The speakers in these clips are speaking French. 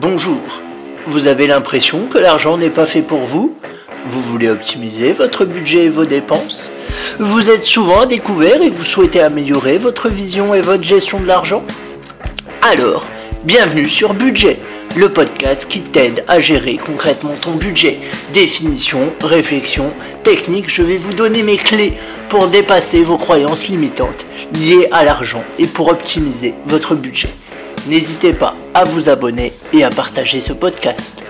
Bonjour. Vous avez l'impression que l'argent n'est pas fait pour vous? Vous voulez optimiser votre budget et vos dépenses? Vous êtes souvent à découvert et vous souhaitez améliorer votre vision et votre gestion de l'argent? Alors, bienvenue sur Budget, le podcast qui t'aide à gérer concrètement ton budget. Définition, réflexion, technique, je vais vous donner mes clés pour dépasser vos croyances limitantes liées à l'argent et pour optimiser votre budget. N'hésitez pas à vous abonner et à partager ce podcast.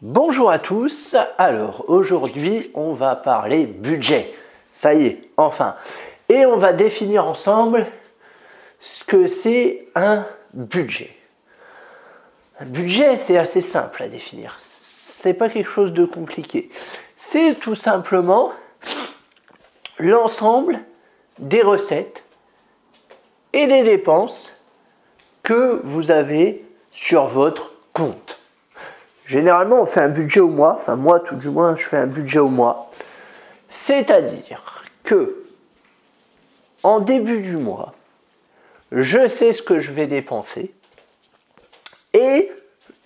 Bonjour à tous, alors aujourd'hui on va parler budget. Ça y est, enfin. Et on va définir ensemble ce que c'est un budget. Un budget c'est assez simple à définir. C'est pas quelque chose de compliqué. C'est tout simplement l'ensemble des recettes et des dépenses que vous avez sur votre compte. Généralement, on fait un budget au mois, enfin moi tout du moins, je fais un budget au mois. C'est-à-dire que en début du mois, je sais ce que je vais dépenser et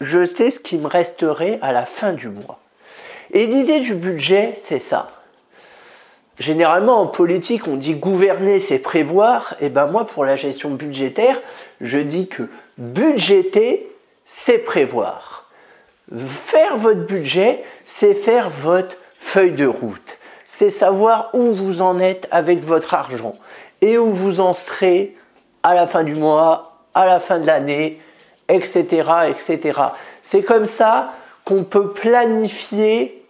je sais ce qui me resterait à la fin du mois. Et l'idée du budget, c'est ça. Généralement, en politique, on dit gouverner, c'est prévoir. Et ben moi, pour la gestion budgétaire, je dis que budgéter, c'est prévoir. Faire votre budget, c'est faire votre feuille de route. C'est savoir où vous en êtes avec votre argent et où vous en serez à la fin du mois, à la fin de l'année, etc., etc. C'est comme ça qu'on peut planifier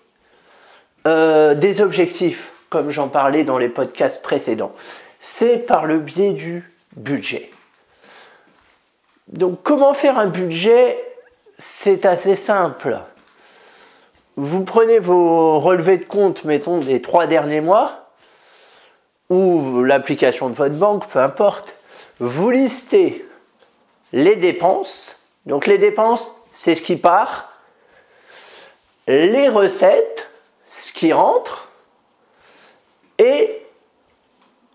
euh, des objectifs comme j'en parlais dans les podcasts précédents. C'est par le biais du budget. Donc comment faire un budget? C'est assez simple. Vous prenez vos relevés de compte, mettons, des trois derniers mois, ou l'application de votre banque, peu importe. Vous listez les dépenses. Donc les dépenses, c'est ce qui part. Les recettes, ce qui rentre et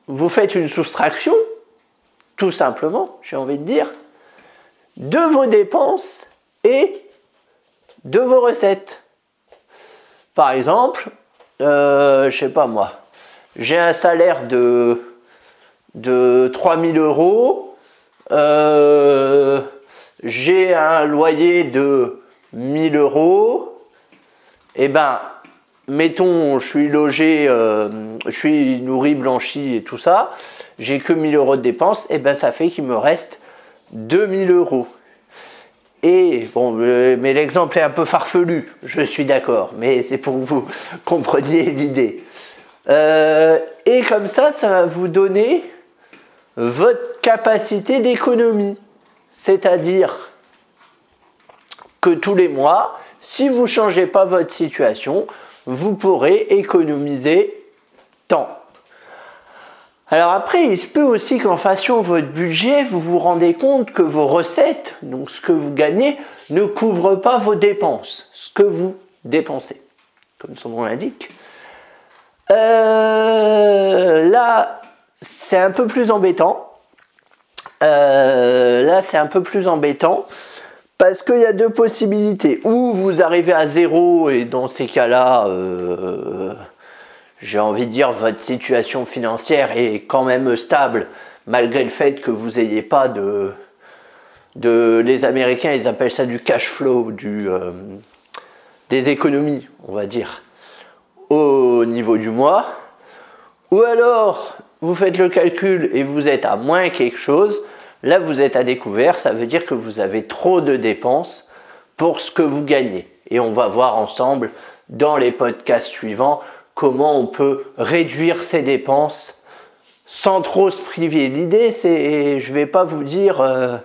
vous faites une soustraction, tout simplement, j'ai envie de dire, de vos dépenses et de vos recettes. Par exemple, euh, je sais pas moi, j'ai un salaire de, de 3000 euros, euh, j'ai un loyer de 1000 euros, et eh ben mettons, je suis logé, euh, je suis nourri, blanchi et tout ça, j'ai que 1000 euros de dépenses, et ben ça fait qu'il me reste 2000 euros. Et bon, mais l'exemple est un peu farfelu, je suis d'accord, mais c'est pour que vous compreniez l'idée. Euh, et comme ça, ça va vous donner votre capacité d'économie. C'est-à-dire que tous les mois, si vous ne changez pas votre situation, vous pourrez économiser temps. Alors après, il se peut aussi qu'en fassion votre budget, vous vous rendez compte que vos recettes, donc ce que vous gagnez, ne couvrent pas vos dépenses, ce que vous dépensez, comme son nom l'indique. Euh, là, c'est un peu plus embêtant. Euh, là, c'est un peu plus embêtant parce qu'il y a deux possibilités. Ou vous arrivez à zéro et dans ces cas-là, euh, j'ai envie de dire, votre situation financière est quand même stable, malgré le fait que vous n'ayez pas de, de... Les Américains, ils appellent ça du cash flow, du, euh, des économies, on va dire, au niveau du mois. Ou alors, vous faites le calcul et vous êtes à moins quelque chose Là, vous êtes à découvert, ça veut dire que vous avez trop de dépenses pour ce que vous gagnez. Et on va voir ensemble dans les podcasts suivants comment on peut réduire ses dépenses sans trop se priver. L'idée, c'est, je ne vais pas vous dire euh,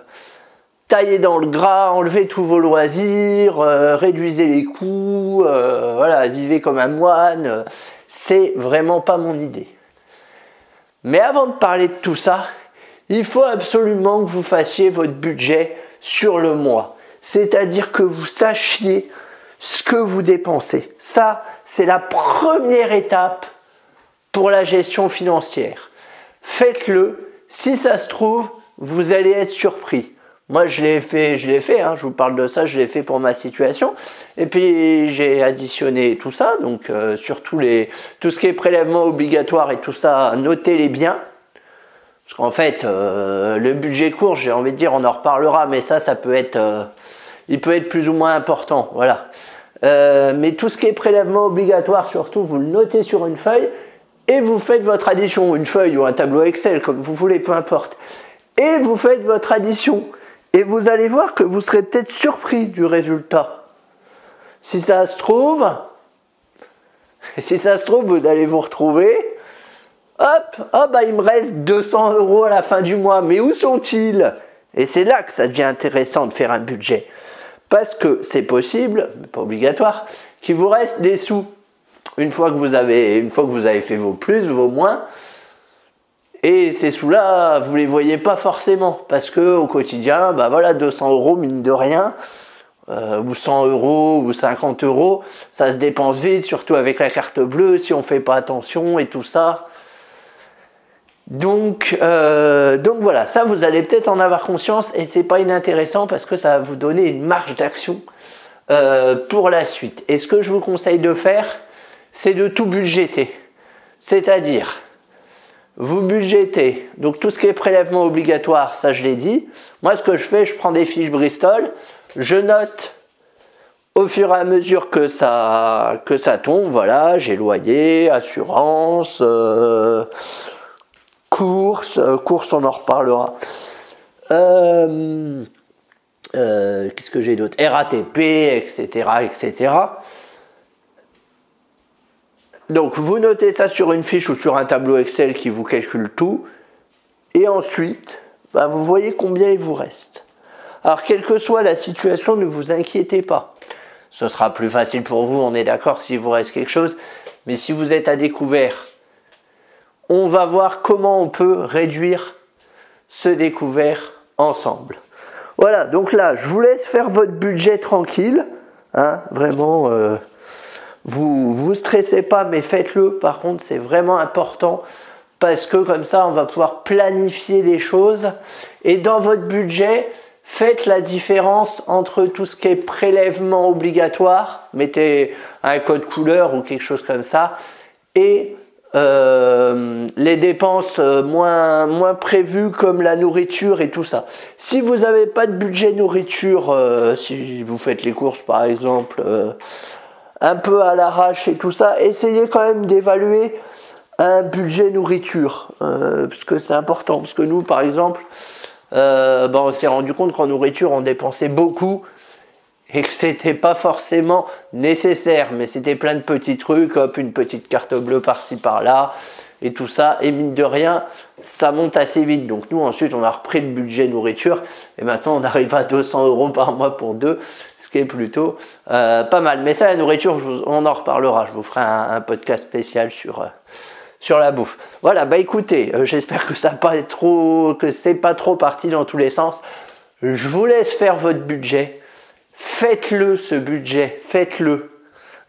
taillez dans le gras, enlevez tous vos loisirs, euh, réduisez les coûts, euh, voilà, vivez comme un moine. C'est vraiment pas mon idée. Mais avant de parler de tout ça, il faut absolument que vous fassiez votre budget sur le mois. C'est-à-dire que vous sachiez ce que vous dépensez. Ça, c'est la première étape pour la gestion financière. Faites-le. Si ça se trouve, vous allez être surpris. Moi, je l'ai fait, je l'ai fait, hein, je vous parle de ça, je l'ai fait pour ma situation. Et puis, j'ai additionné tout ça, donc euh, sur les, tout ce qui est prélèvement obligatoire et tout ça, notez-les bien. Parce qu'en fait, euh, le budget court, j'ai envie de dire, on en reparlera, mais ça, ça peut être, euh, il peut être plus ou moins important, voilà. mais tout ce qui est prélèvement obligatoire, surtout, vous le notez sur une feuille et vous faites votre addition, une feuille ou un tableau Excel, comme vous voulez, peu importe. Et vous faites votre addition. Et vous allez voir que vous serez peut-être surpris du résultat. Si ça se trouve, si ça se trouve, vous allez vous retrouver. Hop, oh bah il me reste 200 euros à la fin du mois. Mais où sont-ils? Et c'est là que ça devient intéressant de faire un budget. Parce que c'est possible, mais pas obligatoire, qu'il vous reste des sous. Une fois que vous avez, une fois que vous avez fait vos plus, vos moins, et ces sous-là, vous les voyez pas forcément parce que au quotidien, bah voilà, 200 euros mine de rien, euh, ou 100 euros ou 50 euros, ça se dépense vite, surtout avec la carte bleue si on fait pas attention et tout ça. Donc, euh, donc voilà, ça vous allez peut-être en avoir conscience et c'est pas inintéressant parce que ça va vous donner une marge d'action euh, pour la suite. Et ce que je vous conseille de faire, c'est de tout budgéter, c'est-à-dire vous budgétez. Donc tout ce qui est prélèvement obligatoire, ça je l'ai dit. Moi ce que je fais, je prends des fiches Bristol, je note au fur et à mesure que ça, que ça tombe, voilà, j'ai loyer, assurance, euh, course, euh, course on en reparlera. Euh, qu'est-ce que j'ai d'autre? RATP, etc., etc. Donc vous notez ça sur une fiche ou sur un tableau Excel qui vous calcule tout. Et ensuite, bah, vous voyez combien il vous reste. Alors quelle que soit la situation, ne vous inquiétez pas. Ce sera plus facile pour vous, on est d'accord, s'il vous reste quelque chose. Mais si vous êtes à découvert, on va voir comment on peut réduire ce découvert ensemble. Voilà, donc là, je vous laisse faire votre budget tranquille. Hein, vraiment, euh, vous vous stressez pas, mais faites-le. Par contre, c'est vraiment important parce que comme ça, on va pouvoir planifier les choses. Et dans votre budget, faites la différence entre tout ce qui est prélèvement obligatoire, mettez un code couleur ou quelque chose comme ça, et euh, les dépenses euh, moins, moins prévues comme la nourriture et tout ça. Si vous n'avez pas de budget nourriture, euh, si vous faites les courses par exemple, un peu à l'arrache et tout ça, essayez quand même d'évaluer un budget nourriture, parce que c'est important, parce que nous, par exemple, ben, on s'est rendu compte qu'en nourriture, on dépensait beaucoup et que c'était pas forcément nécessaire, mais c'était plein de petits trucs, hop, une petite carte bleue par-ci par-là, et tout ça, et mine de rien, ça monte assez vite. Donc nous, ensuite, on a repris le budget nourriture, et maintenant, on arrive à 200 euros par mois pour deux, est plutôt euh, pas mal. Mais ça, la nourriture, on en reparlera. Je vous ferai un, podcast spécial sur, euh, sur la bouffe. Voilà, bah écoutez, euh, j'espère que ça pas trop, que c'est pas trop parti dans tous les sens. Je vous laisse faire votre budget. Faites-le ce budget, faites-le.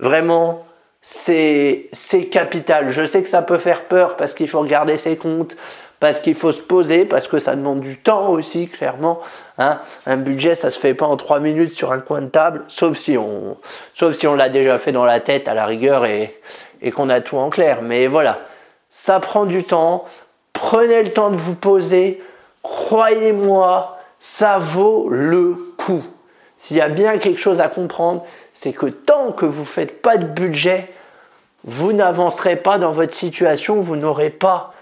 Vraiment, c'est capital. Je sais que ça peut faire peur parce qu'il faut regarder ses comptes, parce qu'il faut se poser, parce que ça demande du temps aussi, clairement. Hein. Un budget, ça se fait pas en trois minutes sur un coin de table, sauf si on, si on l'a déjà fait dans la tête à la rigueur et qu'on a tout en clair. Mais voilà, ça prend du temps. Prenez le temps de vous poser. Croyez-moi, ça vaut le coup. S'il y a bien quelque chose à comprendre, c'est que tant que vous ne faites pas de budget, vous n'avancerez pas dans votre situation, vous n'aurez pas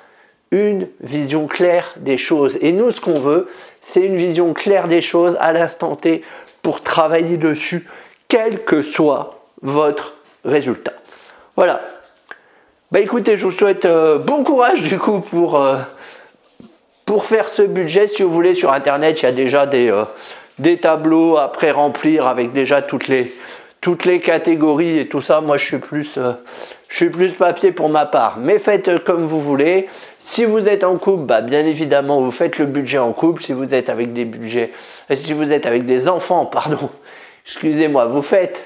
une vision claire des choses. Et nous, ce qu'on veut, c'est une vision claire des choses à l'instant T pour travailler dessus, quel que soit votre résultat. Voilà. Bah écoutez, je vous souhaite euh, bon courage du coup pour, euh, pour faire ce budget. Si vous voulez, sur Internet, il y a déjà des, euh, des tableaux à pré-remplir avec déjà toutes les, catégories et tout ça. Moi, je suis plus, je suis plus papier pour ma part, mais faites comme vous voulez. Si vous êtes en couple, bah, bien évidemment, vous faites le budget en couple. Si vous êtes avec des budgets, euh, si vous êtes avec des enfants, pardon, excusez-moi, vous faites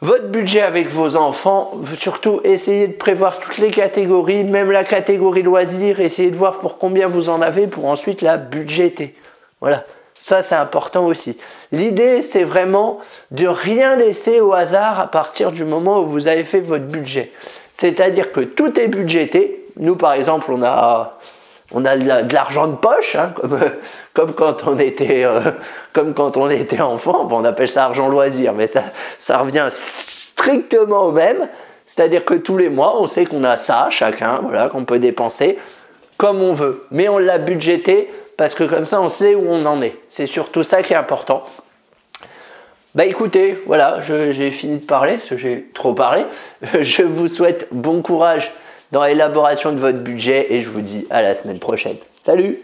votre budget avec vos enfants. Surtout, essayez de prévoir toutes les catégories, même la catégorie loisirs. Essayez de voir pour combien vous en avez pour ensuite la budgéter. Voilà. Ça, c'est important aussi. L'idée, c'est vraiment de rien laisser au hasard à partir du moment où vous avez fait votre budget. C'est-à-dire que tout est budgété. Nous, par exemple, on a, on a de l'argent de poche, hein, comme, quand on était, euh, comme quand on était enfant. on appelle ça argent loisir, mais ça, ça revient strictement au même. C'est-à-dire que tous les mois, on sait qu'on a ça, chacun, voilà, qu'on peut dépenser comme on veut. Mais on l'a budgété parce que comme ça, on sait où on en est. C'est surtout ça qui est important. Bah écoutez, voilà, j'ai fini de parler, parce que j'ai trop parlé. Je vous souhaite bon courage dans l'élaboration de votre budget et je vous dis à la semaine prochaine. Salut